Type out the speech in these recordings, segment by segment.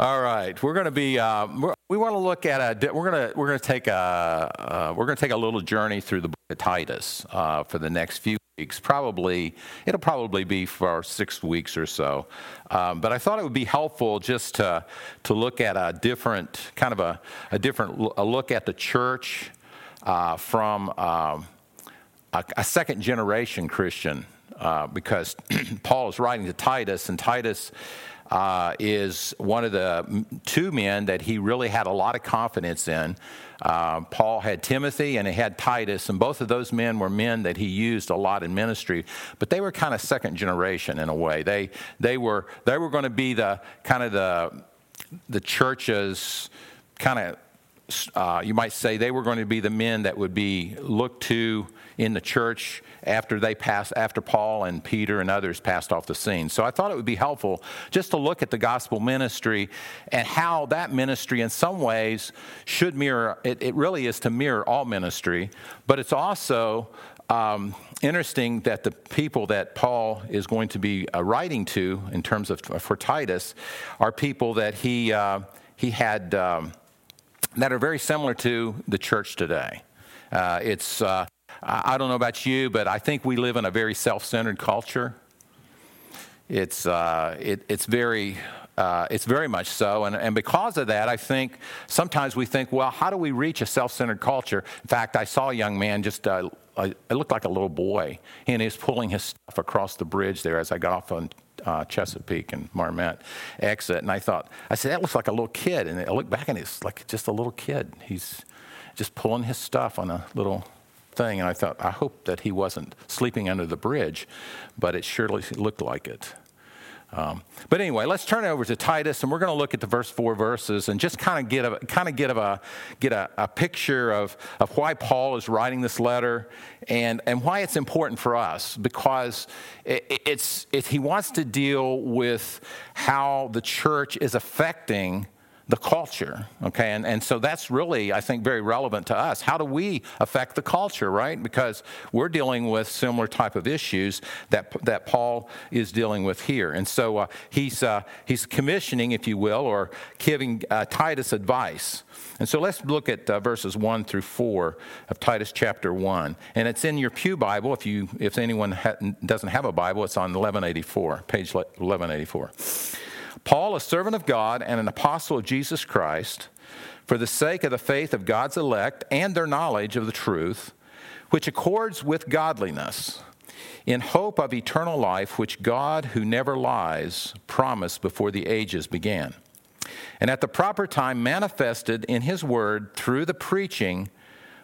All right, we're going to be. Uh, we want to look at a. We're going to we're going to take a uh, we're going to take a little journey through the book of Titus uh, for the next few weeks. Probably it'll probably be for six weeks or so. Um, but I thought it would be helpful just to to look at a different kind of a, a different a look at the church uh, from um, a, a, second generation Christian uh, because Paul is writing to Titus and Titus uh, is one of the two men that he really had a lot of confidence in. Uh, Paul had Timothy and he had Titus, and both of those men were men that he used a lot in ministry, but they were kind of second generation in a way. They, they, were, they were going to be the kind of the, the church's kind of uh, you might say they were going to be the men that would be looked to in the church after they passed, after Paul and Peter and others passed off the scene. So I thought it would be helpful just to look at the gospel ministry and how that ministry, in some ways, should mirror. It, it really is to mirror all ministry, but it's also um, interesting that the people that Paul is going to be uh, writing to, in terms of for Titus, are people that he uh, he had um, that are very similar to the church today. Uh, it's uh, I don't know about you, but I think we live in a very self centered culture. It's, uh, it, it's, very, uh, it's very much so. And, and because of that, I think sometimes we think, well, how do we reach a self centered culture? In fact, I saw a young man just, uh, it looked like a little boy, and he was pulling his stuff across the bridge there as I got off on uh, Chesapeake and Marmet exit. And I thought, I said, that looks like a little kid. And I looked back and it's like just a little kid. He's just pulling his stuff on a little thing, and I thought, I hope that he wasn't sleeping under the bridge, but it surely looked like it. Um, but anyway, let's turn over to Titus, and we're going to look at the verse four verses and just kind of get a kind of get a get a, a, picture of, of why Paul is writing this letter and and why it's important for us because it, it's it, he wants to deal with how the church is affecting the culture okay? And, and so that's really i think very relevant to us. How do we affect the culture right? Because we're dealing with similar type of issues that, that paul is dealing with here. And so uh, he's, uh, he's commissioning if you will or giving uh, titus advice. And so let's look at uh, verses 1 through 4 of titus chapter 1 and it's in your pew bible. If you if anyone ha- doesn't have a bible it's on 1184 page 1184 Paul, a servant of God and an apostle of Jesus Christ, for the sake of the faith of God's elect and their knowledge of the truth, which accords with godliness, in hope of eternal life, which God, who never lies, promised before the ages began, and at the proper time manifested in his word through the preaching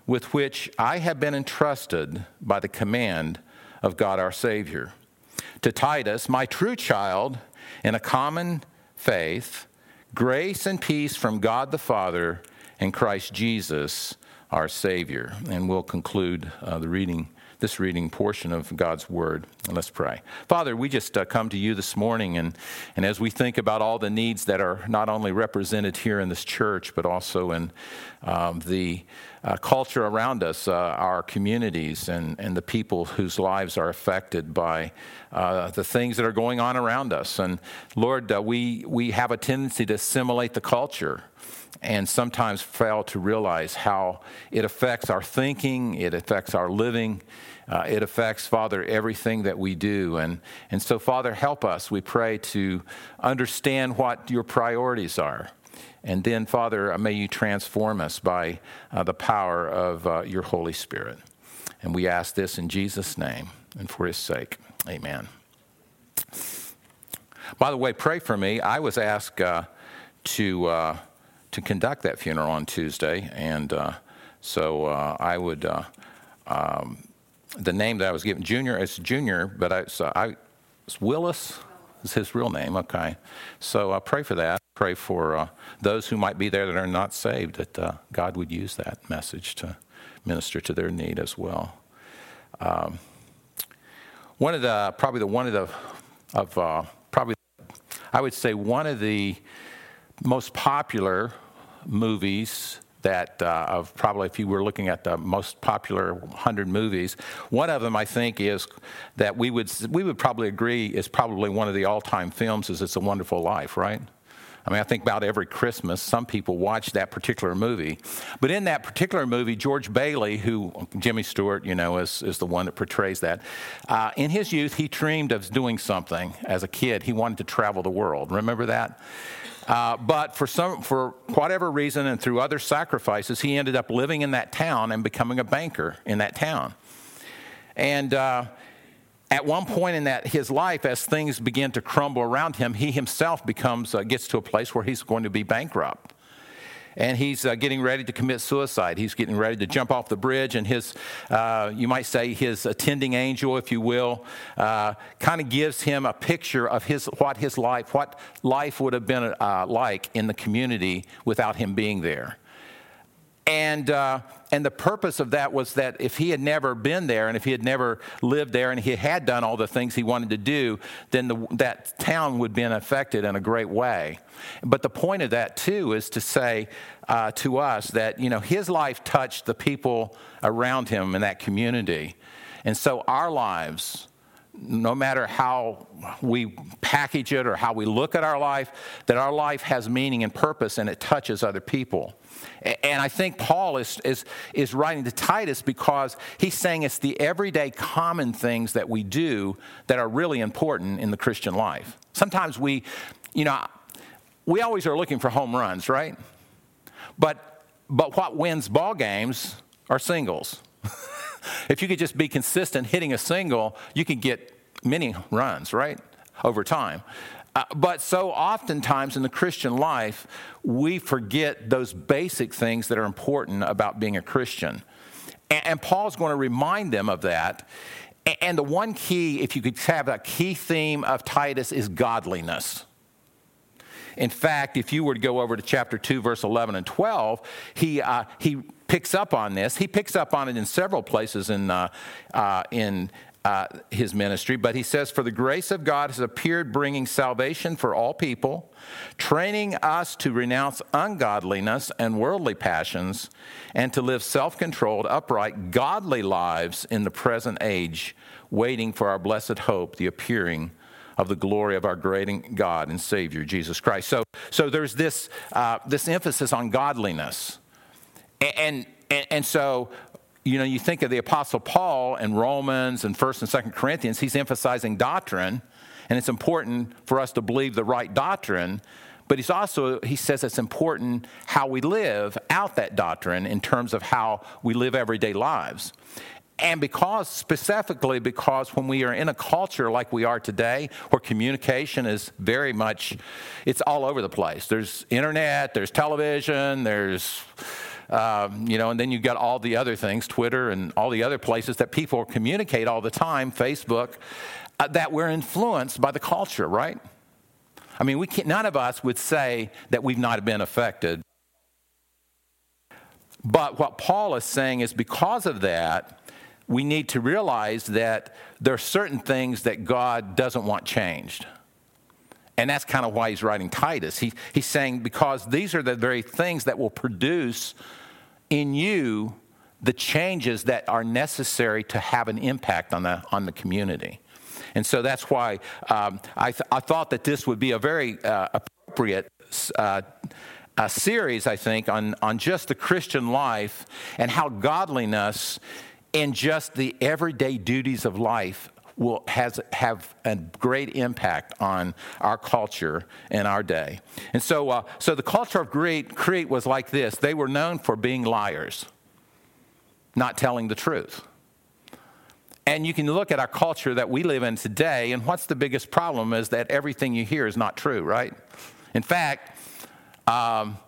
with which I have been entrusted by the command of God our Savior. To Titus, my true child, in a common faith, grace and peace from God the Father and Christ Jesus, our Savior. And we'll conclude uh, the reading, this reading portion of God's Word. Let's pray. Father, we just uh, come to you this morning, and, and as we think about all the needs that are not only represented here in this church, but also in um, the uh, culture around us, uh, our communities, and, and the people whose lives are affected by uh, the things that are going on around us. And Lord, uh, we, we have a tendency to assimilate the culture and sometimes fail to realize how it affects our thinking, it affects our living. Uh, it affects, Father, everything that we do. And, and so, Father, help us, we pray, to understand what your priorities are. And then, Father, uh, may you transform us by uh, the power of uh, your Holy Spirit. And we ask this in Jesus' name and for his sake. Amen. By the way, pray for me. I was asked uh, to, uh, to conduct that funeral on Tuesday, and so I would. Um, the name that I was given, Junior, it's Junior, but I, so I, it's Willis is his real name. Okay, so I pray for that. Pray for uh, those who might be there that are not saved, that uh, God would use that message to minister to their need as well. Um, one of the probably the one of the of uh, probably I would say one of the most popular movies that uh, of probably if you were looking at the most popular 100 movies one of them i think is that we would we would probably agree is probably one of the all-time films is it's a wonderful life right I mean, I think about every Christmas, some people watch that particular movie. But in that particular movie, George Bailey, who Jimmy Stewart, you know, is, is the one that portrays that, uh, in his youth, he dreamed of doing something as a kid. He wanted to travel the world. Remember that? Uh, but for some, for whatever reason, and through other sacrifices, he ended up living in that town and becoming a banker in that town. And uh, at one point in that his life, as things begin to crumble around him, he himself becomes uh, gets to a place where he's going to be bankrupt. And he's uh, getting ready to commit suicide. He's getting ready to jump off the bridge, and his, uh, you might say, his attending angel, if you will, uh, kind of gives him a picture of his, what his life, what life would have been uh, like in the community without him being there. And, uh, and the purpose of that was that if he had never been there and if he had never lived there and he had done all the things he wanted to do, then the, that town would have been affected in a great way. But the point of that, too, is to say uh, to us that, you know, his life touched the people around him in that community. And so our lives, no matter how we package it or how we look at our life, that our life has meaning and purpose and it touches other people. And I think Paul is, is, is writing to Titus because he's saying it's the everyday common things that we do that are really important in the Christian life. Sometimes we, you know, we always are looking for home runs, right? But, but what wins ball games are singles. if you could just be consistent hitting a single, you can get many runs, right? Over time. Uh, but so oftentimes in the Christian life, we forget those basic things that are important about being a Christian. And, and Paul's going to remind them of that. And, and the one key, if you could have a key theme of Titus, is godliness. In fact, if you were to go over to chapter 2, verse 11 and 12, he, uh, he picks up on this. He picks up on it in several places in, uh, uh, in uh, his ministry, but he says, For the grace of God has appeared, bringing salvation for all people, training us to renounce ungodliness and worldly passions, and to live self controlled, upright, godly lives in the present age, waiting for our blessed hope, the appearing of the glory of our great God and Savior, Jesus Christ. So, so there's this, uh, this emphasis on godliness. And, and, and so you know, you think of the Apostle Paul in Romans and 1st and 2nd Corinthians, he's emphasizing doctrine, and it's important for us to believe the right doctrine. But he's also, he says it's important how we live out that doctrine in terms of how we live everyday lives. And because, specifically, because when we are in a culture like we are today, where communication is very much, it's all over the place. There's internet, there's television, there's um, you know, and then you've got all the other things, Twitter and all the other places that people communicate all the time, Facebook, uh, that we're influenced by the culture, right? I mean, we can't, none of us would say that we've not been affected. But what Paul is saying is because of that, we need to realize that there are certain things that God doesn't want changed. And that's kind of why he's writing Titus. He, he's saying, because these are the very things that will produce in you the changes that are necessary to have an impact on the, on the community. And so that's why um, I, th- I thought that this would be a very uh, appropriate uh, a series, I think, on, on just the Christian life and how godliness in just the everyday duties of life will has have a great impact on our culture and our day. And so, uh, so the culture of Crete, Crete was like this: they were known for being liars, not telling the truth. And you can look at our culture that we live in today, and what's the biggest problem is that everything you hear is not true, right? In fact, um,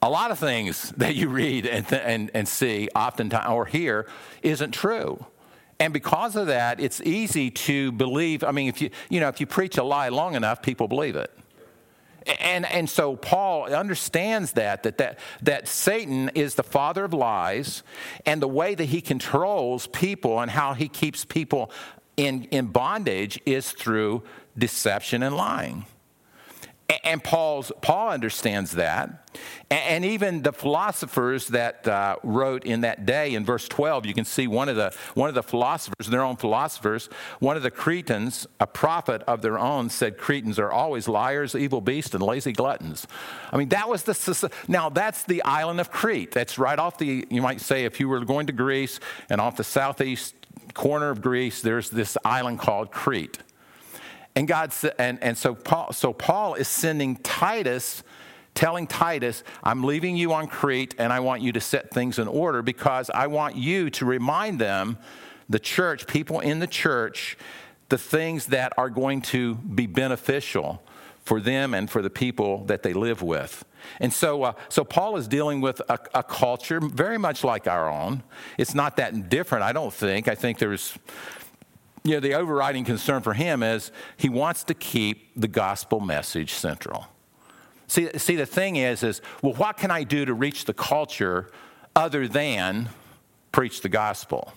a lot of things that you read and, and, and see oftentimes or hear isn't true. And because of that, it's easy to believe. I mean, if you, you know, if you preach a lie long enough, people believe it. And, and so Paul understands that, that, that, that Satan is the father of lies, and the way that he controls people and how he keeps people in, in bondage is through deception and lying. And Paul's, Paul understands that. And even the philosophers that uh, wrote in that day, in verse 12, you can see one of, the, one of the philosophers, their own philosophers, one of the Cretans, a prophet of their own, said Cretans are always liars, evil beasts, and lazy gluttons. I mean, that was the, now that's the island of Crete. That's right off the, you might say, if you were going to Greece and off the southeast corner of Greece, there's this island called Crete. And God and, and so Paul so Paul is sending Titus, telling Titus, I'm leaving you on Crete and I want you to set things in order because I want you to remind them, the church, people in the church, the things that are going to be beneficial for them and for the people that they live with. And so, uh, so Paul is dealing with a, a, culture very much like our own. It's not that different, I don't think. I think there's you know, the overriding concern for him is he wants to keep the gospel message central. See, see, the thing is, is well, what can I do to reach the culture other than preach the gospel?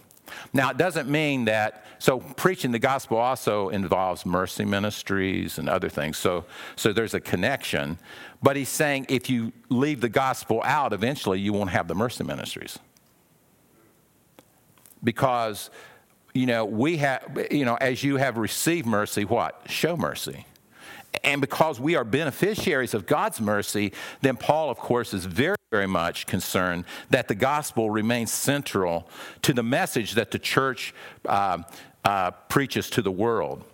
Now, it doesn't mean that, so preaching the gospel also involves mercy ministries and other things. So, so there's a connection. But he's saying if you leave the gospel out, eventually you won't have the mercy ministries. Because you know, we have, you know, as you have received mercy, what? Show mercy. And because we are beneficiaries of God's mercy, then Paul, of course, is very, very much concerned that the gospel remains central to the message that the church uh, uh, preaches to the world.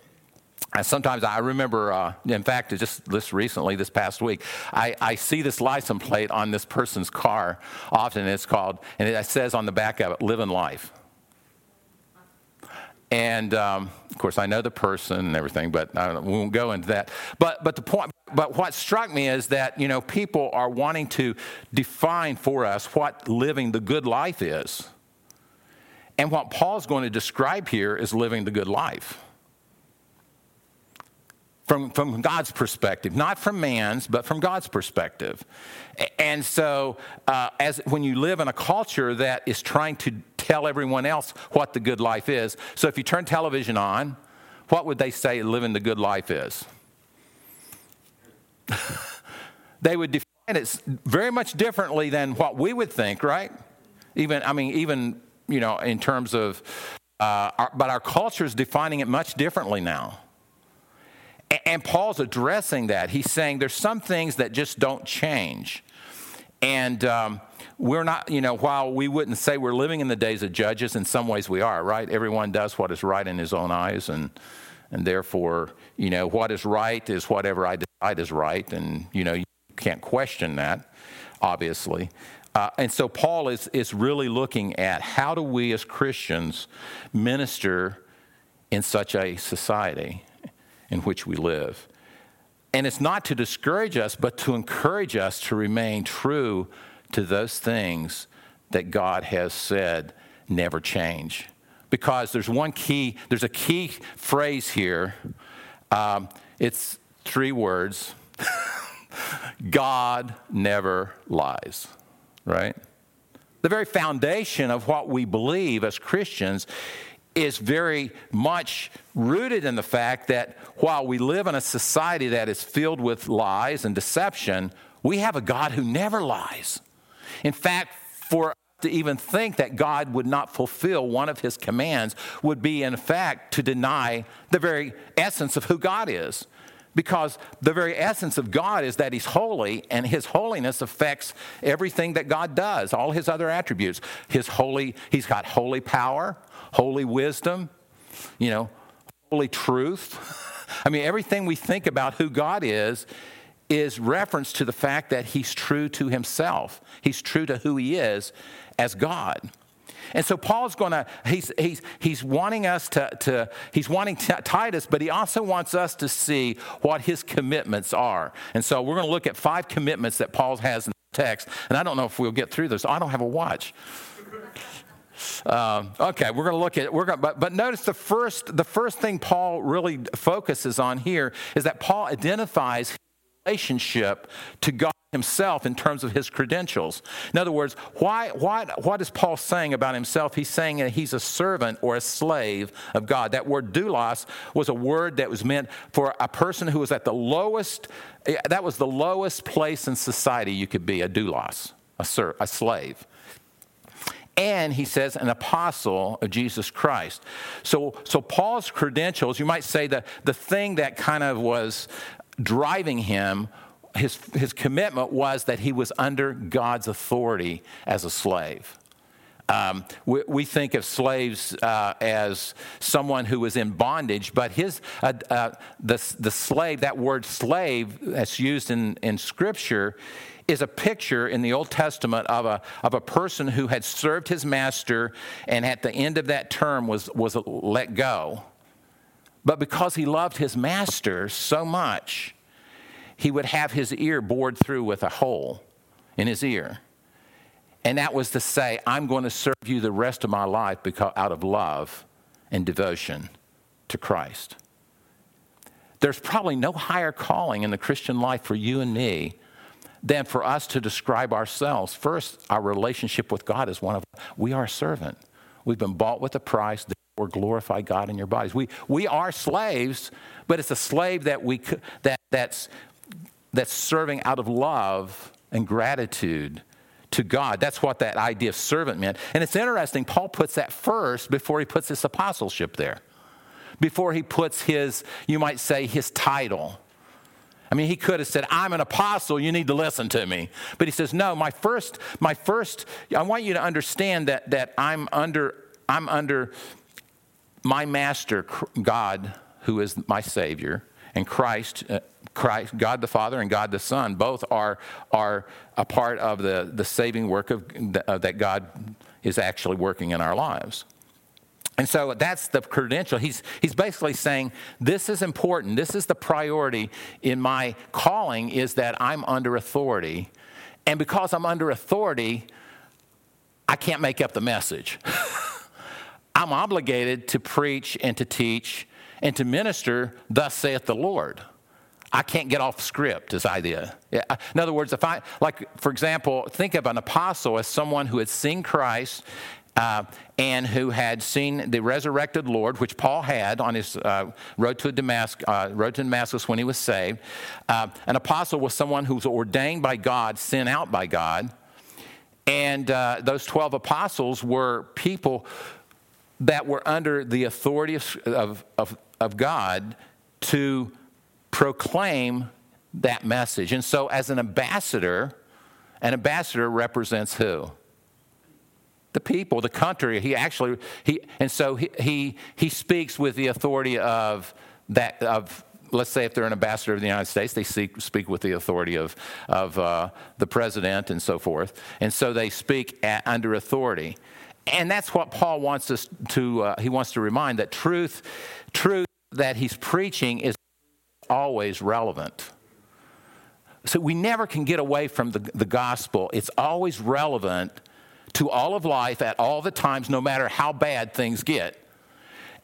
And sometimes I remember, uh, in fact, just this recently, this past week, I, I, see this license plate on this person's car. Often it's called, and it says on the back of it, "Living Life." And um, of course, I know the person and everything, but I won't go into that. But, but the point, but what struck me is that you know people are wanting to define for us what living the good life is, and what Paul's going to describe here is living the good life from, from God's perspective, not from man's, but from God's perspective. And so, uh, as when you live in a culture that is trying to tell everyone else what the good life is, so if you turn television on, what would they say living the good life is? they would define it very much differently than what we would think, right? Even, I mean, even, you know, in terms of, uh, our, but our culture is defining it much differently now. And Paul's addressing that. He's saying there's some things that just don't change. And um, we're not, you know, while we wouldn't say we're living in the days of judges, in some ways we are, right? Everyone does what is right in his own eyes. And, and therefore, you know, what is right is whatever I decide is right. And, you know, you can't question that, obviously. Uh, and so Paul is, is really looking at how do we as Christians minister in such a society in which we live. And it's not to discourage us, but to encourage us to remain true to those things that God has said never change. Because there's one key, there's a key phrase here. Um, it's three words God never lies, right? The very foundation of what we believe as Christians is very much rooted in the fact that while we live in a society that is filled with lies and deception, we have a God who never lies. In fact, for to even think that God would not fulfill one of his commands would be, in fact, to deny the very essence of who God is. Because the very essence of God is that He's holy, and His holiness affects everything that God does, all His other attributes. His holy, He's got holy power, holy wisdom, you know, holy truth. I mean, everything we think about who God is is reference to the fact that he's true to himself. He's true to who he is as God. And so Paul's going to, he's, he's, he's wanting us to, to he's wanting t- Titus, but he also wants us to see what his commitments are. And so we're going to look at five commitments that Paul has in the text. And I don't know if we'll get through this. I don't have a watch. Um, okay, we're going to look at we're going, but but notice the first the first thing Paul really focuses on here is that Paul identifies relationship to God himself in terms of his credentials. In other words, why, why, what is Paul saying about himself? He's saying that he's a servant or a slave of God. That word doulos was a word that was meant for a person who was at the lowest, that was the lowest place in society you could be, a doulos, a, ser, a slave and he says an apostle of Jesus Christ. So, so Paul's credentials, you might say that the thing that kind of was driving him his, his commitment was that he was under God's authority as a slave. Um, we, we, think of slaves uh, as someone who was in bondage, but his, uh, uh, the, the slave, that word slave that's used in, in Scripture, is a picture in the Old Testament of a, of a person who had served his master and at the end of that term was, was let go. But because he loved his master so much, he would have his ear bored through with a hole in his ear. And that was to say, I'm going to serve you the rest of my life because, out of love and devotion to Christ. There's probably no higher calling in the Christian life for you and me than for us to describe ourselves. First, our relationship with God is one of we are a servant. We've been bought with a price, therefore glorify God in your bodies. We, we are slaves, but it's a slave that we, that, that's that's serving out of love and gratitude to God. That's what that idea of servant meant. And it's interesting, Paul puts that first before he puts his apostleship there, before he puts his, you might say, his title. I mean, he could have said, I'm an apostle, you need to listen to me. But he says, No, my first, my first, I want you to understand that, that I'm under, I'm under my master, God, who is my Savior, and Christ, uh, Christ, God the Father and God the Son, both are, are a part of the, the saving work of, that God is actually working in our lives. And so that's the credential. He's, he's basically saying, this is important. This is the priority in my calling is that I'm under authority. And because I'm under authority, I can't make up the message. I'm obligated to preach and to teach and to minister, thus saith the Lord. I can't get off script, this idea. Uh, in other words, if I, like, for example, think of an apostle as someone who had seen Christ uh, and who had seen the resurrected Lord, which Paul had on his uh, road to Damascus, uh, road to Damascus when he was saved. Uh, an apostle was someone who was ordained by God, sent out by God. And uh, those 12 apostles were people that were under the authority of, of, of God to proclaim that message. And so, as an ambassador, an ambassador represents who? The people, the country. He actually, he, and so he, he, he speaks with the authority of that, of, let's say if they're an ambassador of the United States, they speak, speak with the authority of, of uh, the president and so forth. And so they speak at, under authority. And that's what Paul wants us to, uh, he wants to remind that truth, truth that he's preaching is always relevant. So we never can get away from the, the gospel. It's always relevant to all of life at all the times, no matter how bad things get.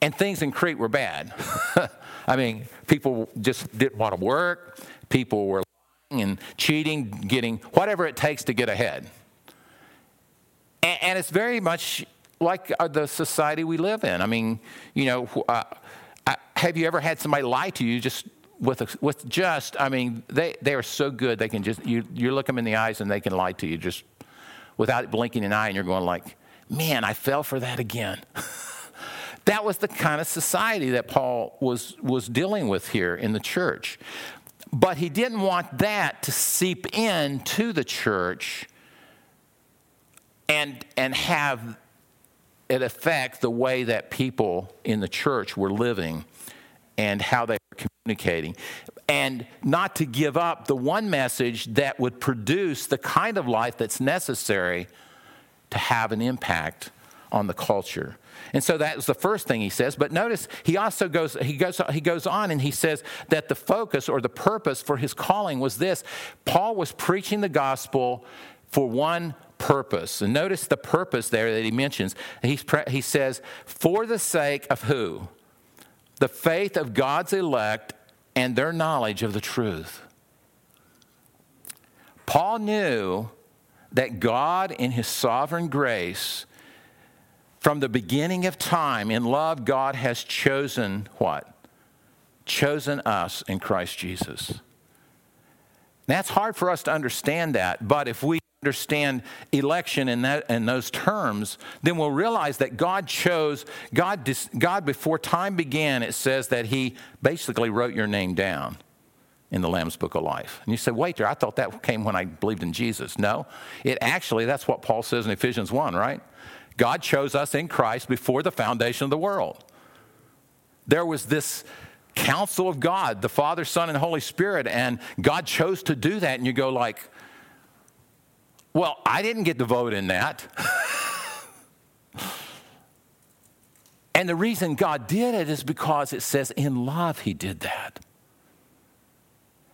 And things in Crete were bad. I mean, people just didn't want to work, people were lying and cheating, getting whatever it takes to get ahead. And, and it's very much like uh, the society we live in. I mean, you know, uh, have you ever had somebody lie to you just with, a, with just, I mean, they, they are so good, they can just, you, you look them in the eyes and they can lie to you just without blinking an eye, and you're going like, man, I fell for that again. that was the kind of society that Paul was, was dealing with here in the church. But he didn't want that to seep into the church and, and have it affect the way that people in the church were living and how they were communicating. And not to give up the one message that would produce the kind of life that's necessary to have an impact on the culture. And so that was the first thing he says. But notice he also goes, he goes, he goes on and he says that the focus or the purpose for his calling was this. Paul was preaching the gospel for one purpose. And notice the purpose there that he mentions. He's, he says, for the sake of who? the faith of God's elect and their knowledge of the truth. Paul knew that God, in his sovereign grace, from the beginning of time, in love, God has chosen what? Chosen us in Christ Jesus. It's hard for us to understand that, but if we understand election in, that, in those terms, then we'll realize that God chose, God, God, before time began, it says that He basically wrote your name down in the Lamb's Book of Life. And you say, wait there, I thought that came when I believed in Jesus. No, it actually, that's what Paul says in Ephesians 1, right? God chose us in Christ before the foundation of the world. There was this counsel of God, the Father, Son, and Holy Spirit, and God chose to do that. And you go like, well, I didn't get to vote in that. and the reason God did it is because it says in love he did that.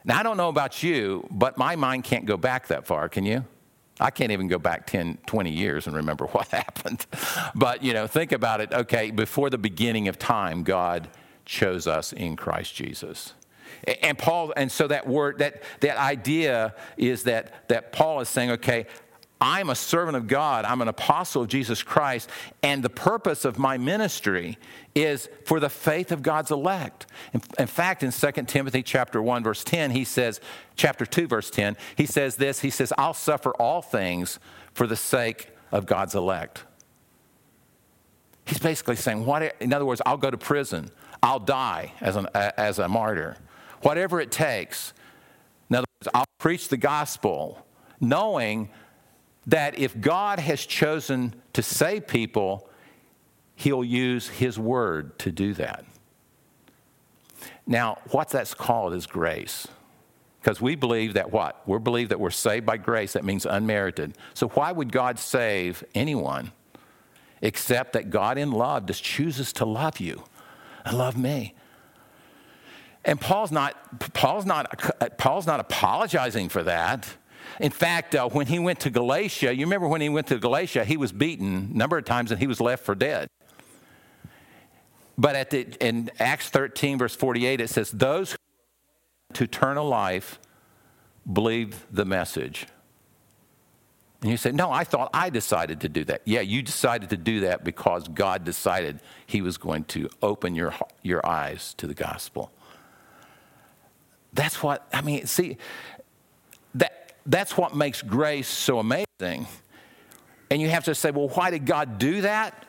Now, I don't know about you, but my mind can't go back that far, can you? I can't even go back 10, 20 years and remember what happened. But, you know, think about it. Okay, before the beginning of time, God chose us in Christ Jesus. And Paul, and so that word, that, that idea is that, that Paul is saying, okay, I'm a servant of God. I'm an apostle of Jesus Christ. And the purpose of my ministry is for the faith of God's elect. In, in, fact, in 2 Timothy chapter 1, verse 10, he says, chapter 2, verse 10, he says this, he says, I'll suffer all things for the sake of God's elect. He's basically saying, what, in other words, I'll go to prison. I'll die as, an, as a martyr. Whatever it takes. In other words, I'll preach the gospel knowing that if God has chosen to save people, he'll use his word to do that. Now, what that's called is grace. Because we believe that what? We believe that we're saved by grace. That means unmerited. So why would God save anyone except that God in love just chooses to love you and love me? And Paul's not, Paul's not, Paul's not apologizing for that. In fact, uh, when he went to Galatia, you remember when he went to Galatia, he was beaten a number of times and he was left for dead. But at the, in Acts 13, verse 48, it says, Those who to eternal life believe the message. And you say, No, I thought I decided to do that. Yeah, you decided to do that because God decided He was going to open your, your eyes to the gospel. That's what, I mean, see, that, that's what makes grace so amazing. And you have to say, well, why did God do that?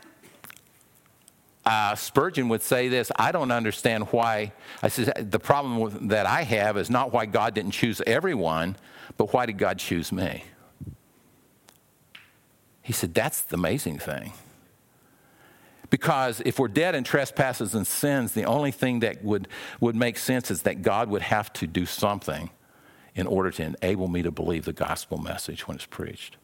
Uh, Spurgeon would say this I don't understand why. I said, the problem that I have is not why God didn't choose everyone, but why did God choose me? He said, that's the amazing thing. Because if we're dead in trespasses and sins, the only thing that would, would make sense is that God would have to do something in order to enable me to believe the gospel message when it's preached.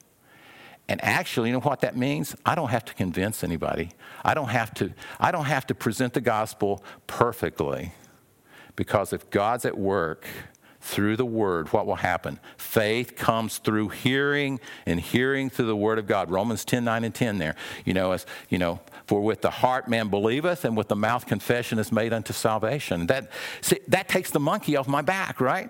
And actually, you know what that means? I don't have to convince anybody. I don't have to, I don't have to present the gospel perfectly. Because if God's at work through the word, what will happen? Faith comes through hearing and hearing through the word of God. Romans 10, 9 and 10 there. You know, as you know, for with the heart man believeth, and with the mouth confession is made unto salvation. That see, that takes the monkey off my back, right?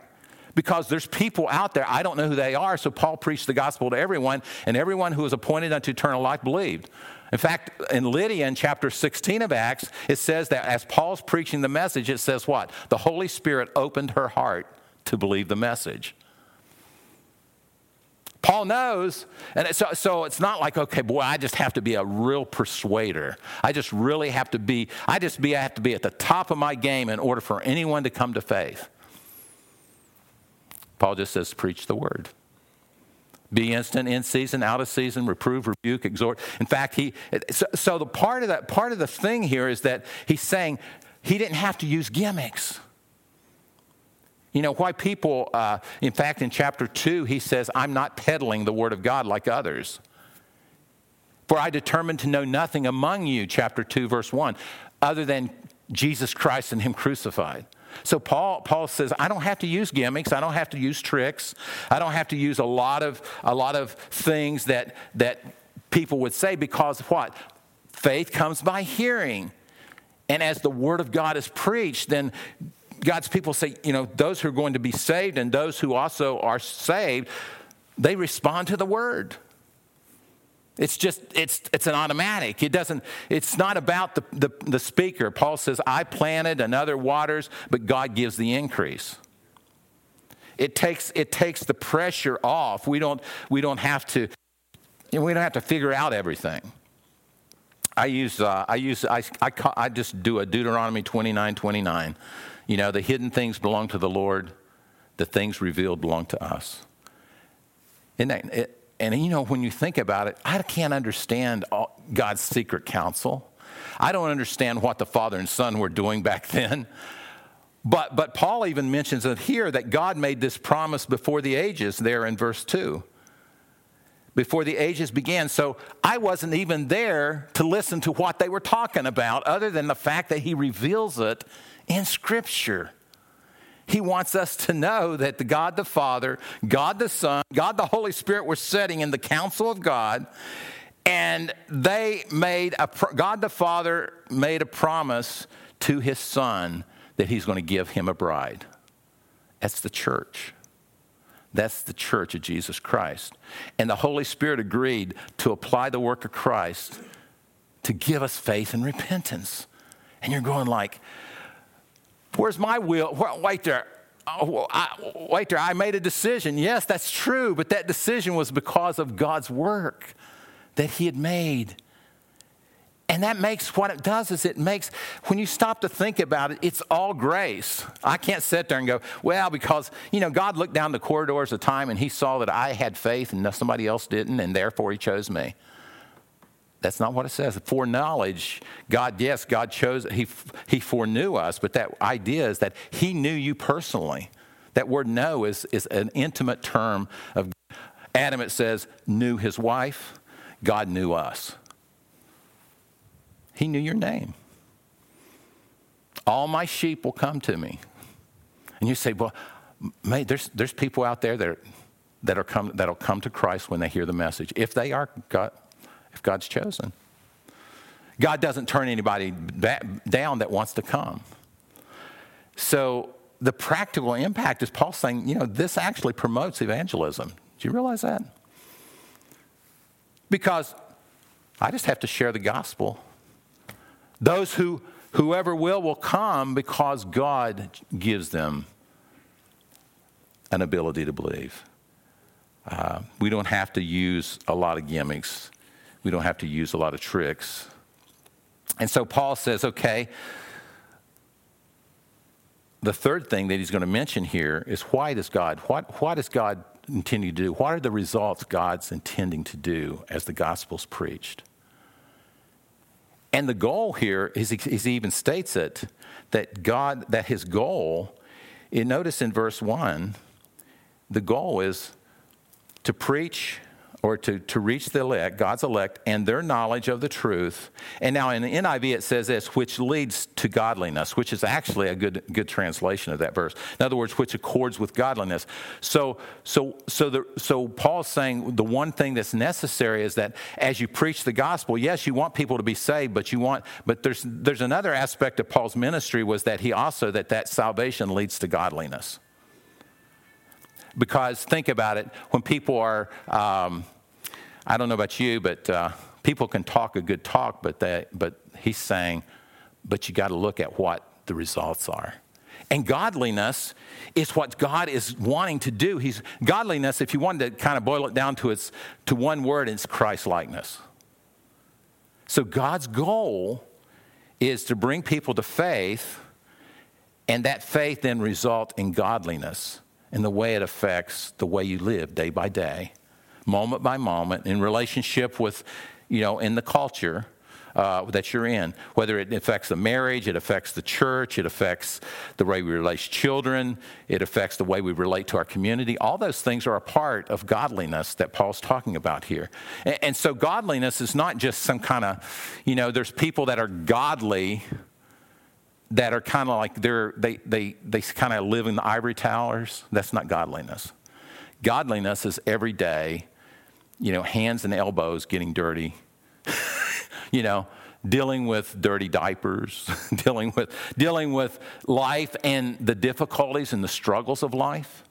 because there's people out there, I don't know who they are. So Paul preached the gospel to everyone, and everyone who was appointed unto eternal life believed. In fact, in Lydia, in chapter 16 of Acts, it says that as Paul's preaching the message, it says what? The Holy Spirit opened her heart to believe the message. Paul knows, and so, so it's not like, okay, boy, I just have to be a real persuader. I just really have to be, I just be, I have to be at the top of my game in order for anyone to come to faith. Paul just says, preach the word. Be instant, in season, out of season, reprove, rebuke, exhort. In fact, he so, so the part of that part of the thing here is that he's saying he didn't have to use gimmicks. You know, why people, uh, in fact, in chapter 2, he says, I'm not peddling the word of God like others. For I determined to know nothing among you, chapter 2, verse 1, other than Jesus Christ and Him crucified. So Paul, Paul says, I don't have to use gimmicks. I don't have to use tricks. I don't have to use a lot of, a lot of things that, that people would say because what? Faith comes by hearing. And as the word of God is preached, then God's people say, you know, those who are going to be saved and those who also are saved, they respond to the word. It's just, it's, it's an automatic. It doesn't, it's not about the, the, the speaker. Paul says, I planted another waters, but God gives the increase. It takes, it takes the pressure off. We don't, we don't have to, you know, we don't have to figure out everything. I use, uh, I use, I, I, I just do a Deuteronomy 29, 29. You know, the hidden things belong to the Lord, the things revealed belong to us. That, it, and you know, when you think about it, I can't understand all, God's secret counsel. I don't understand what the father and son were doing back then. But, but Paul even mentions it here that God made this promise before the ages, there in verse 2. Before the ages began. So I wasn't even there to listen to what they were talking about, other than the fact that he reveals it in Scripture. He wants us to know that the God the Father, God the Son, God the Holy Spirit were sitting in the council of God, and they made a God the Father made a promise to his Son that he's going to give him a bride. That's the church. That's the church of Jesus Christ. And the Holy Spirit agreed to apply the work of Christ to give us faith and repentance. And you're going like, Where's my will? Wait there. Oh, I, wait there. I made a decision. Yes, that's true, but that decision was because of God's work that He had made. And that makes what it does is it makes, when you stop to think about it, it's all grace. I can't sit there and go, well, because, you know, God looked down the corridors of time and he saw that I had faith and somebody else didn't, and therefore he chose me. That's not what it says. Foreknowledge, God, yes, God chose, he, he foreknew us, but that idea is that He knew you personally. That word know is, is an intimate term of Adam, it says, knew his wife, God knew us. He knew your name. All my sheep will come to me. And you say, well, mate, there's, there's people out there that, that are come, that'll come to Christ when they hear the message. If they are, God, if God's chosen. God doesn't turn anybody down that wants to come. So the practical impact is Paul saying, you know, this actually promotes evangelism. Do you realize that? Because I just have to share the gospel. Those who whoever will will come because God gives them an ability to believe. Uh, we don't have to use a lot of gimmicks. We don't have to use a lot of tricks. And so Paul says, okay, the third thing that he's going to mention here is why does God, what, what does God intending to do? What are the results God's intending to do as the gospel's preached? And the goal here is, he even states it, that God, that his goal, notice in verse 1, the goal is to preach or to, to reach the elect, God's elect, and their knowledge of the truth. And now in the NIV it says this, which leads to godliness, which is actually a good, good translation of that verse. In other words, which accords with godliness. So, so, so, the, so Paul's saying the one thing that's necessary is that as you preach the gospel, yes, you want people to be saved, but you want, but there's, there's another aspect of Paul's ministry was that he also, that that salvation leads to godliness because think about it when people are um, I don't know about you, but uh, people can talk a good talk, but, they, but he's saying, but you got to look at what the results are. And godliness is what God is wanting to do. He's godliness, if you wanted to kind of boil it down to its to one word, it's Christ likeness. So God's goal is to bring people to faith, and that faith then result in godliness in the way it affects the way you live day by day moment by moment in relationship with, you know, in the culture. Uh, that you're in, whether it affects the marriage, it affects the church, it affects the way we relate to children, it affects the way we relate to our community. All those things are a part of godliness that Paul's talking about here. And, and so, godliness is not just some kind of, you know, there's people that are godly that are kind of like they're, they, they, they kind of live in the ivory towers. That's not godliness. Godliness is every day you know, hands and elbows getting dirty, you know, dealing with dirty diapers, dealing with dealing with life and the difficulties and the struggles of life.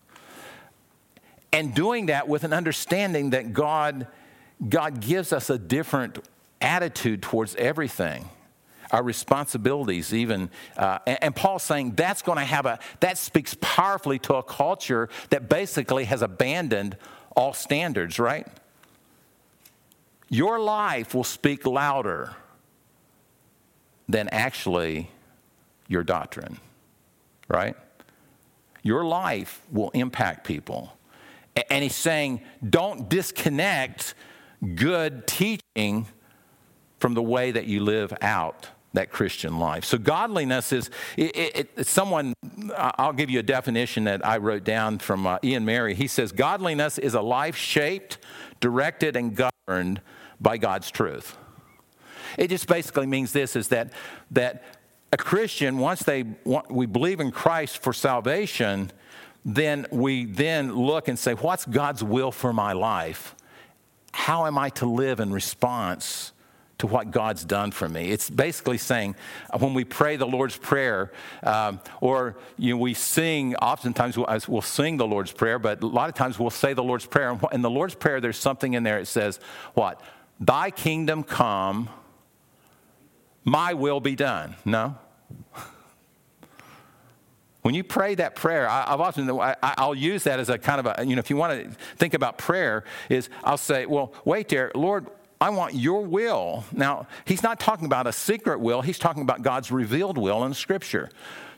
and doing that with an understanding that God, God gives us a different attitude towards everything our responsibilities even uh, and, and, paul's saying that's going to have a that speaks powerfully to a culture that basically has abandoned all standards right your life will speak louder than actually your doctrine right your life will impact people and he's saying don't disconnect good teaching from the way that you live out that Christian life. So, godliness is it, it, someone, I'll give you a definition that I wrote down from uh, Iain Murray. He says, Godliness is a life shaped, directed, and governed by God's truth. It just basically means this is that, that a Christian, once they we believe in Christ for salvation, then we then look and say, What's God's will for my life? How am I to live in response to what God's done for me. It's basically saying uh, when we pray the Lord's Prayer, um, or you know, we sing, oftentimes we'll, we'll, sing the Lord's Prayer, but a lot of times we'll say the Lord's Prayer. And in the Lord's Prayer, there's something in there that says, What? Thy kingdom come, my will be done. No? When you pray that prayer, I, have often, I, will use that as a kind of a, you know, if you want to think about prayer, is I'll say, well, wait there, Lord, I want your will. Now, he's not talking about a secret will, he's talking about God's revealed will in Scripture.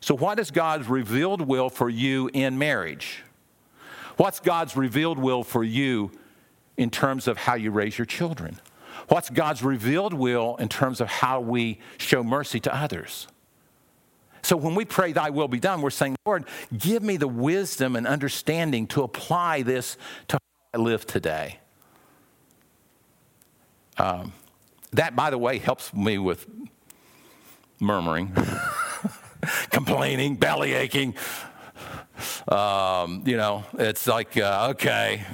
So, what is God's revealed will for you in marriage? What's God's revealed will for you in terms of how you raise your children? What's God's revealed will in terms of how we show mercy to others? So when we pray, Thy will be done, we're saying, Lord, give me the wisdom and understanding to apply this to how I live today. Um, that, by the way, helps me with murmuring, complaining, belly aching. Um, you know, it's like, uh, okay,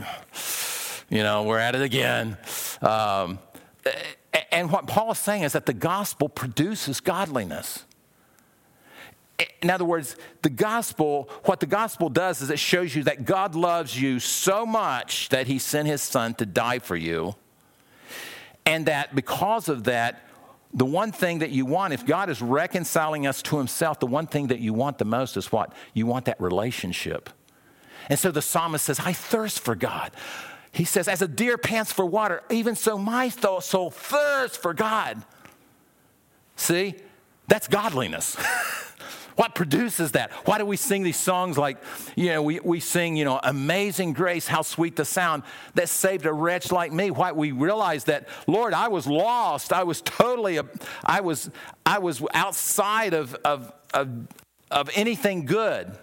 you know, we're at it again. Um, Uh, and what Paul is saying is that the gospel produces godliness. In other words, the gospel, what the gospel does is it shows you that God loves you so much that he sent his son to die for you and that because of that, the one thing that you want, if God is reconciling us to Himself, the one thing that you want the most is what? You want that relationship. And so the psalmist says, I thirst for God. He says, as a deer pants for water, even so my soul thirsts for God. See, that's godliness. What produces that? Why do we sing these songs like, you know, we, we sing, you know, Amazing Grace, how sweet the sound that saved a wretch like me? Why we realize that, Lord, I was lost. I was totally, I was, I was outside of, of, of, of anything good.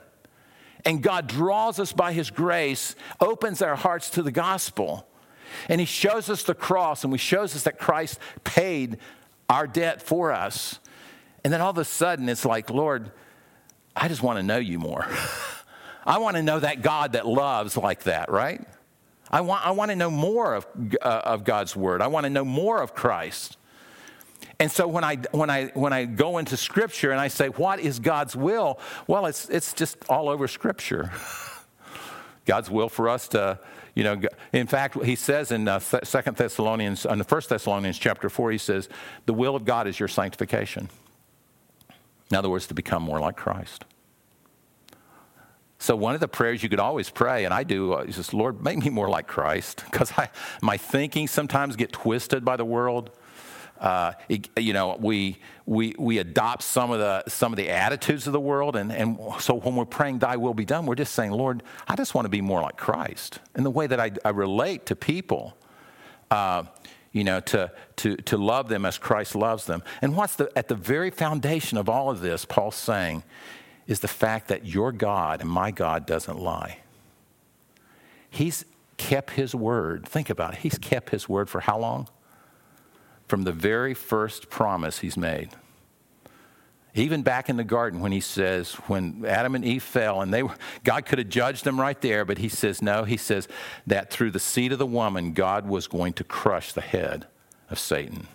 And God draws us by His grace, opens our hearts to the gospel. And He shows us the cross, and He shows us that Christ paid our debt for us. And then all of a sudden, it's like, Lord, I just want to know you more. I want to know that God that loves like that, right? I want, I want to know more of, uh, of God's word. I want to know more of Christ. And so when I, when, I, when I go into Scripture and I say, What is God's will? Well, it's, it's just all over Scripture. God's will for us to, you know, in fact, he says in uh, Second Thessalonians, in the First Thessalonians chapter 4, he says, The will of God is your sanctification. In other words, to become more like Christ. So one of the prayers you could always pray, and I do, uh, is just, Lord, make me more like Christ, because my thinking sometimes get twisted by the world. Uh, it, you know, we, we, we adopt some of, the, some of the attitudes of the world. And, and so when we're praying, Thy will be done, we're just saying, Lord, I just want to be more like Christ in the way that I, I relate to people. Uh, you know, to, to, to love them as Christ loves them. And what's the, at the very foundation of all of this, Paul's saying, is the fact that your God and my God doesn't lie. He's kept his word. Think about it. He's kept his word for how long? From the very first promise he's made. Even back in the garden when he says, when Adam and Eve fell, and they were, God could have judged them right there, but he says, no, he says that through the seed of the woman, God was going to crush the head of Satan.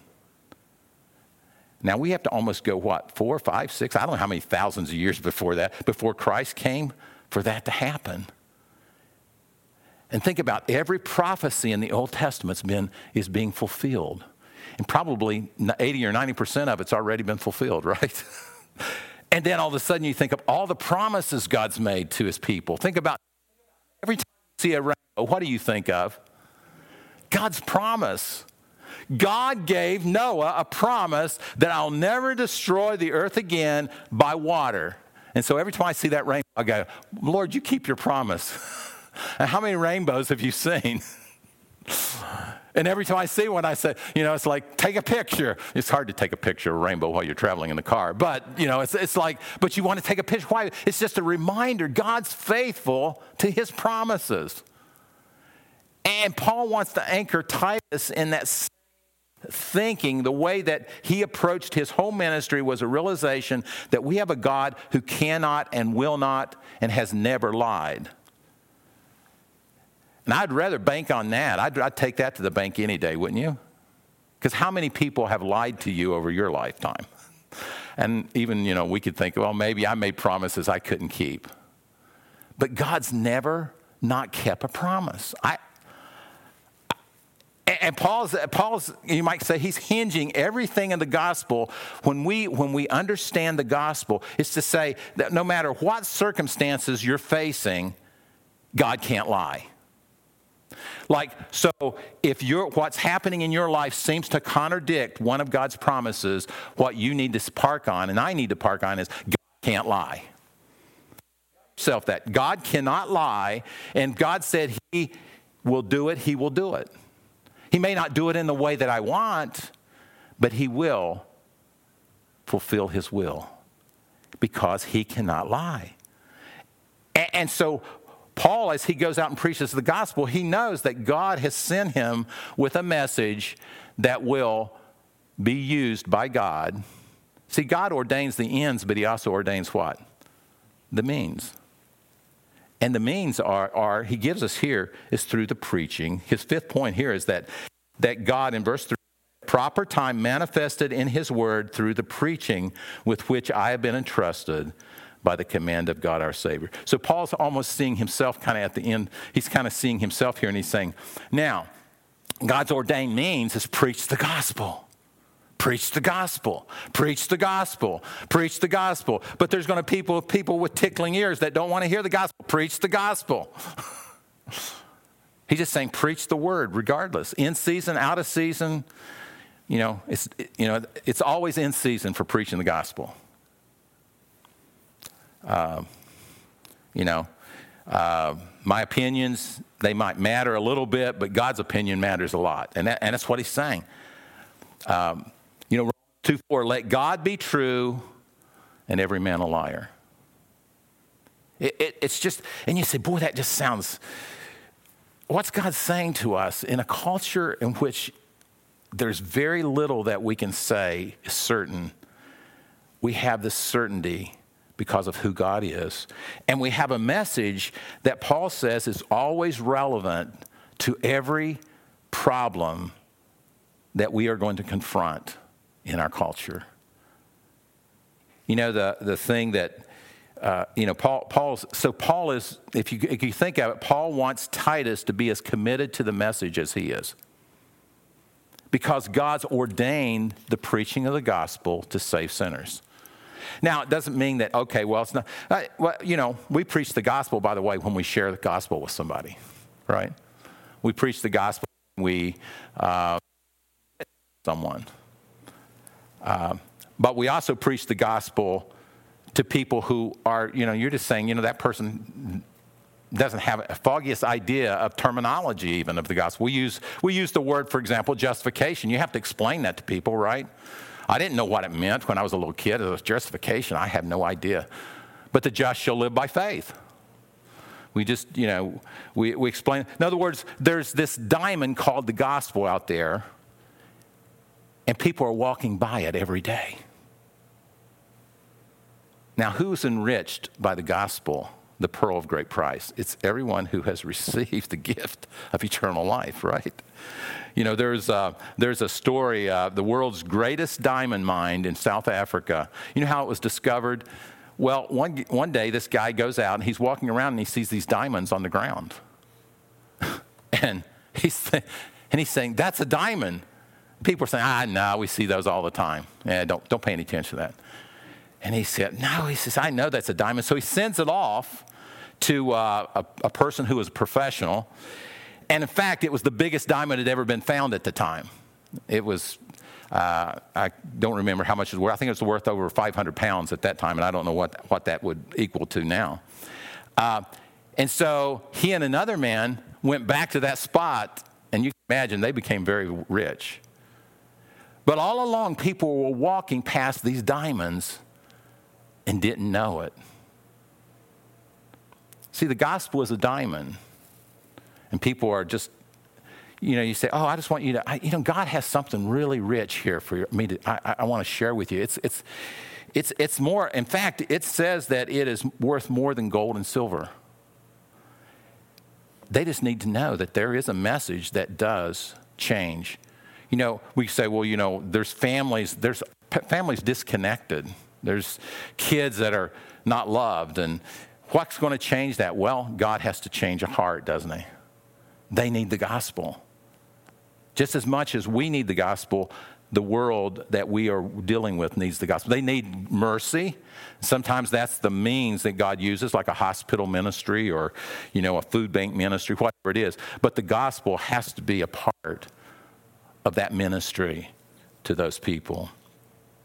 Now we have to almost go, what, four, five, six, I don't know how many thousands of years before that, before Christ came for that to happen. And think about every prophecy in the Old Testament's been is being fulfilled. And probably 80 or 90% of it's already been fulfilled, right? and then all of a sudden you think of all the promises God's made to his people. Think about every time you see a rainbow, what do you think of? God's promise. God gave Noah a promise that I'll never destroy the earth again by water. And so every time I see that rainbow, I go, Lord, you keep your promise. and how many rainbows have you seen? And every time I see one, I say, you know, it's like, take a picture. It's hard to take a picture of a rainbow while you're traveling in the car. But, you know, it's, it's like, but you want to take a picture. Why? It's just a reminder God's faithful to his promises. And Paul wants to anchor Titus in that thinking, the way that he approached his whole ministry was a realization that we have a God who cannot and will not and has never lied. And I'd rather bank on that. I'd, I'd take that to the bank any day, wouldn't you? Because how many people have lied to you over your lifetime? And even, you know, we could think, well, maybe I made promises I couldn't keep. But God's never not kept a promise. I, and Paul's, Paul's, you might say, he's hinging everything in the gospel. When we, when we understand the gospel, is to say that no matter what circumstances you're facing, God can't lie. Like, so if you're, what's happening in your life seems to contradict one of God's promises, what you need to park on, and I need to park on, is God can't lie. Self that God cannot lie, and God said He will do it, He will do it. He may not do it in the way that I want, but He will fulfill His will because He cannot lie. And so Paul, as he goes out and preaches the gospel, he knows that God has sent him with a message that will be used by God. See, God ordains the ends, but he also ordains what? The means. And the means are, are he gives us here is through the preaching. His fifth point here is that, that God, in verse 3, proper time manifested in his word through the preaching with which I have been entrusted by the command of God our Savior. So Paul's almost seeing himself kind of at the end. He's kind of seeing himself here and he's saying, now, God's ordained means is preach the gospel. Preach the gospel. Preach the gospel. Preach the gospel. But there's going to be people, people with tickling ears that don't want to hear the gospel. Preach the gospel. He's just saying, preach the word regardless. In season, out of season. You know, it's, you know, it's always in season for preaching the gospel. Uh, you know, uh, my opinions, they might matter a little bit, but God's opinion matters a lot. And, that, and that's what he's saying. Um, you know, 2 4, let God be true and every man a liar. It, it, it's just, and you say, boy, that just sounds, what's God saying to us in a culture in which there's very little that we can say is certain? We have this certainty because of who God is. And we have a message that Paul says is always relevant to every problem that we are going to confront in our culture. You know, the, the thing that, uh, you know, Paul, Paul's, so Paul is, if you, if you think of it, Paul wants Titus to be as committed to the message as he is. Because God's ordained the preaching of the gospel to save sinners. Now, it doesn't mean that, okay, well, it's not, uh, well, you know, we preach the gospel, by the way, when we share the gospel with somebody, right? We preach the gospel we uh, someone. Uh, but we also preach the gospel to people who are, you know, you're just saying, you know, that person doesn't have a foggiest idea of terminology even of the gospel. We use, we use the word, for example, justification. You have to explain that to people, right? I didn't know what it meant when I was a little kid. It was justification. I have no idea. But the just shall live by faith. We just, you know, we, we explain. In other words, there's this diamond called the gospel out there, and people are walking by it every day. Now, who's enriched by the gospel, the pearl of great price? It's everyone who has received the gift of eternal life, right? You know, there's a, there's a story, uh, the world's greatest diamond mine in South Africa. You know how it was discovered? Well, one, one day this guy goes out and he's walking around and he sees these diamonds on the ground. And he's, and he's saying, That's a diamond. People are saying, Ah, no, we see those all the time. Yeah, don't, don't pay any attention to that. And he said, No, he says, I know that's a diamond. So he sends it off to uh, a, a person who is a professional. And in fact, it was the biggest diamond that had ever been found at the time. It was, uh, I don't remember how much it was worth. I think it was worth over 500 pounds at that time, and I don't know what, what that would equal to now. Uh, and so he and another man went back to that spot, and you can imagine they became very rich. But all along, people were walking past these diamonds and didn't know it. See, the gospel is a diamond, and people are just, you know, you say, "Oh, I just want you to, I, you know, God has something really rich here for me to, I, I want to share with you." It's, it's, it's, it's more. In fact, it says that it is worth more than gold and silver. They just need to know that there is a message that does change. You know, we say, well, you know, there's families, there's families disconnected. There's kids that are not loved, and What's going to change that? Well, God has to change a heart, doesn't He? They need the gospel. Just as much as we need the gospel, the world that we are dealing with needs the gospel. They need mercy. Sometimes that's the means that God uses, like a hospital ministry or, you know, a food bank ministry, whatever it is. But the gospel has to be a part of that ministry to those people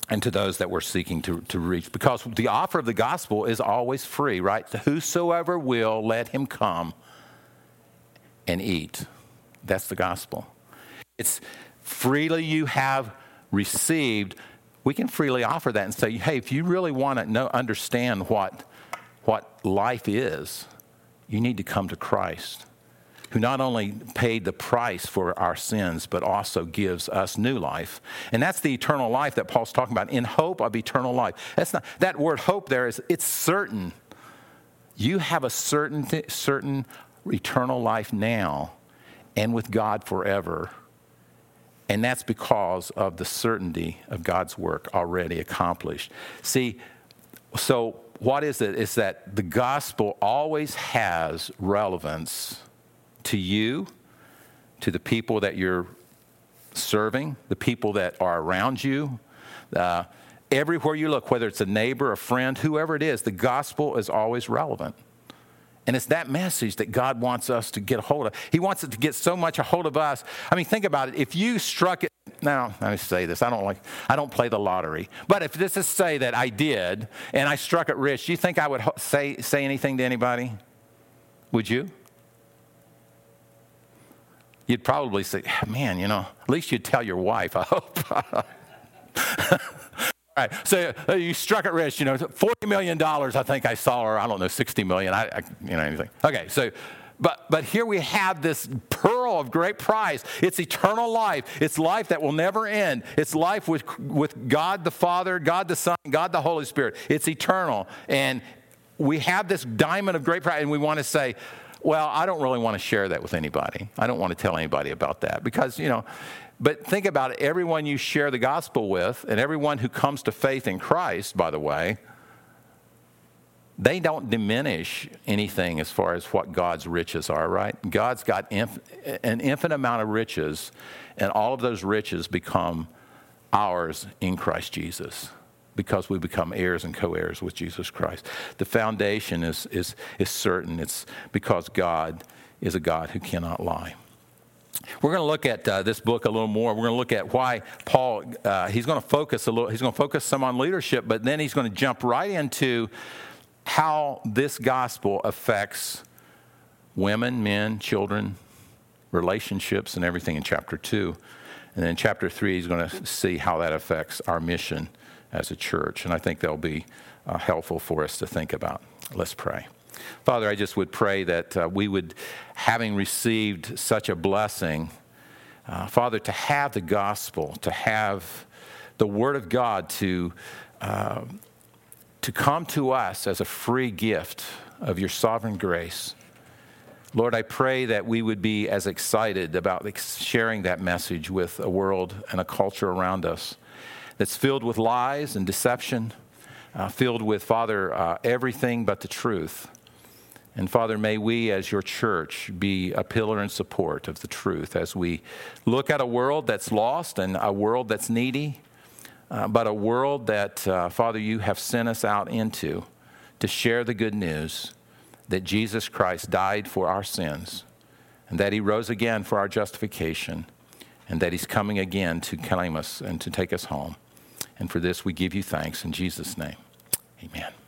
and to those that we're seeking to, to reach. Because the offer of the gospel is always free, right? Whosoever will, let him come and eat. That's the gospel. It's freely you have received. We can freely offer that and say, hey, if you really want to know, understand what, what life is, you need to come to Christ who not only paid the price for our sins, but also gives us new life. And that's the eternal life that Paul's talking about, in hope of eternal life. That's not, that word hope there is, it's certain. You have a certain, certain eternal life now and with God forever. And that's because of the certainty of God's work already accomplished. See, so what is it? It's that the gospel always has relevance to you, to the people that you're serving, the people that are around you. Uh, everywhere you look, whether it's a neighbor, a friend, whoever it is, the gospel is always relevant. And it's that message that God wants us to get a hold of. He wants it to get so much a hold of us. I mean, think about it. If you struck it, now let me say this. I don't like, I don't play the lottery. But if this is say that I did and I struck it rich, do you think I would say, say anything to anybody? Would you? you'd probably say, man, you know, at least you'd tell your wife, I hope. Right, so uh, you struck it rich, you know, $40 million, I think I saw, or I don't know, 60 million, I, I, you know, anything. Okay, so, but, but here we have this pearl of great price. It's eternal life. It's life that will never end. It's life with, with God the Father, God the Son, God the Holy Spirit. It's eternal. And we have this diamond of great price, and we want to say, well, I don't really want to share that with anybody. I don't want to tell anybody about that because, you know, but think about it everyone you share the gospel with, and everyone who comes to faith in Christ, by the way, they don't diminish anything as far as what God's riches are, right? God's got inf- an infinite amount of riches, and all of those riches become ours in Christ Jesus because we become heirs and co heirs with Jesus Christ. The foundation is, is, is certain. It's because God is a God who cannot lie. We're going to look at uh, this book a little more. We're going to look at why Paul, uh, he's going to focus a little, he's going to focus some on leadership, but then he's going to jump right into how this gospel affects women, men, children, relationships, and everything in chapter 2. And then in chapter 3, he's going to see how that affects our mission as a church. And I think that'll be uh, helpful for us to think about. Let's pray. Father, I just would pray that uh, we would, having received such a blessing, uh, Father, to have the gospel, to have the Word of God to, uh, to come to us as a free gift of your sovereign grace. Lord, I pray that we would be as excited about sharing that message with a world and a culture around us that's filled with lies and deception, uh, filled with, Father, uh, everything but the truth. And Father, may we as your church be a pillar and support of the truth as we look at a world that's lost and a world that's needy, uh, but a world that, uh, Father, you have sent us out into to share the good news that Jesus Christ died for our sins and that he rose again for our justification and that he's coming again to claim us and to take us home. And for this, we give you thanks in Jesus' name. Amen.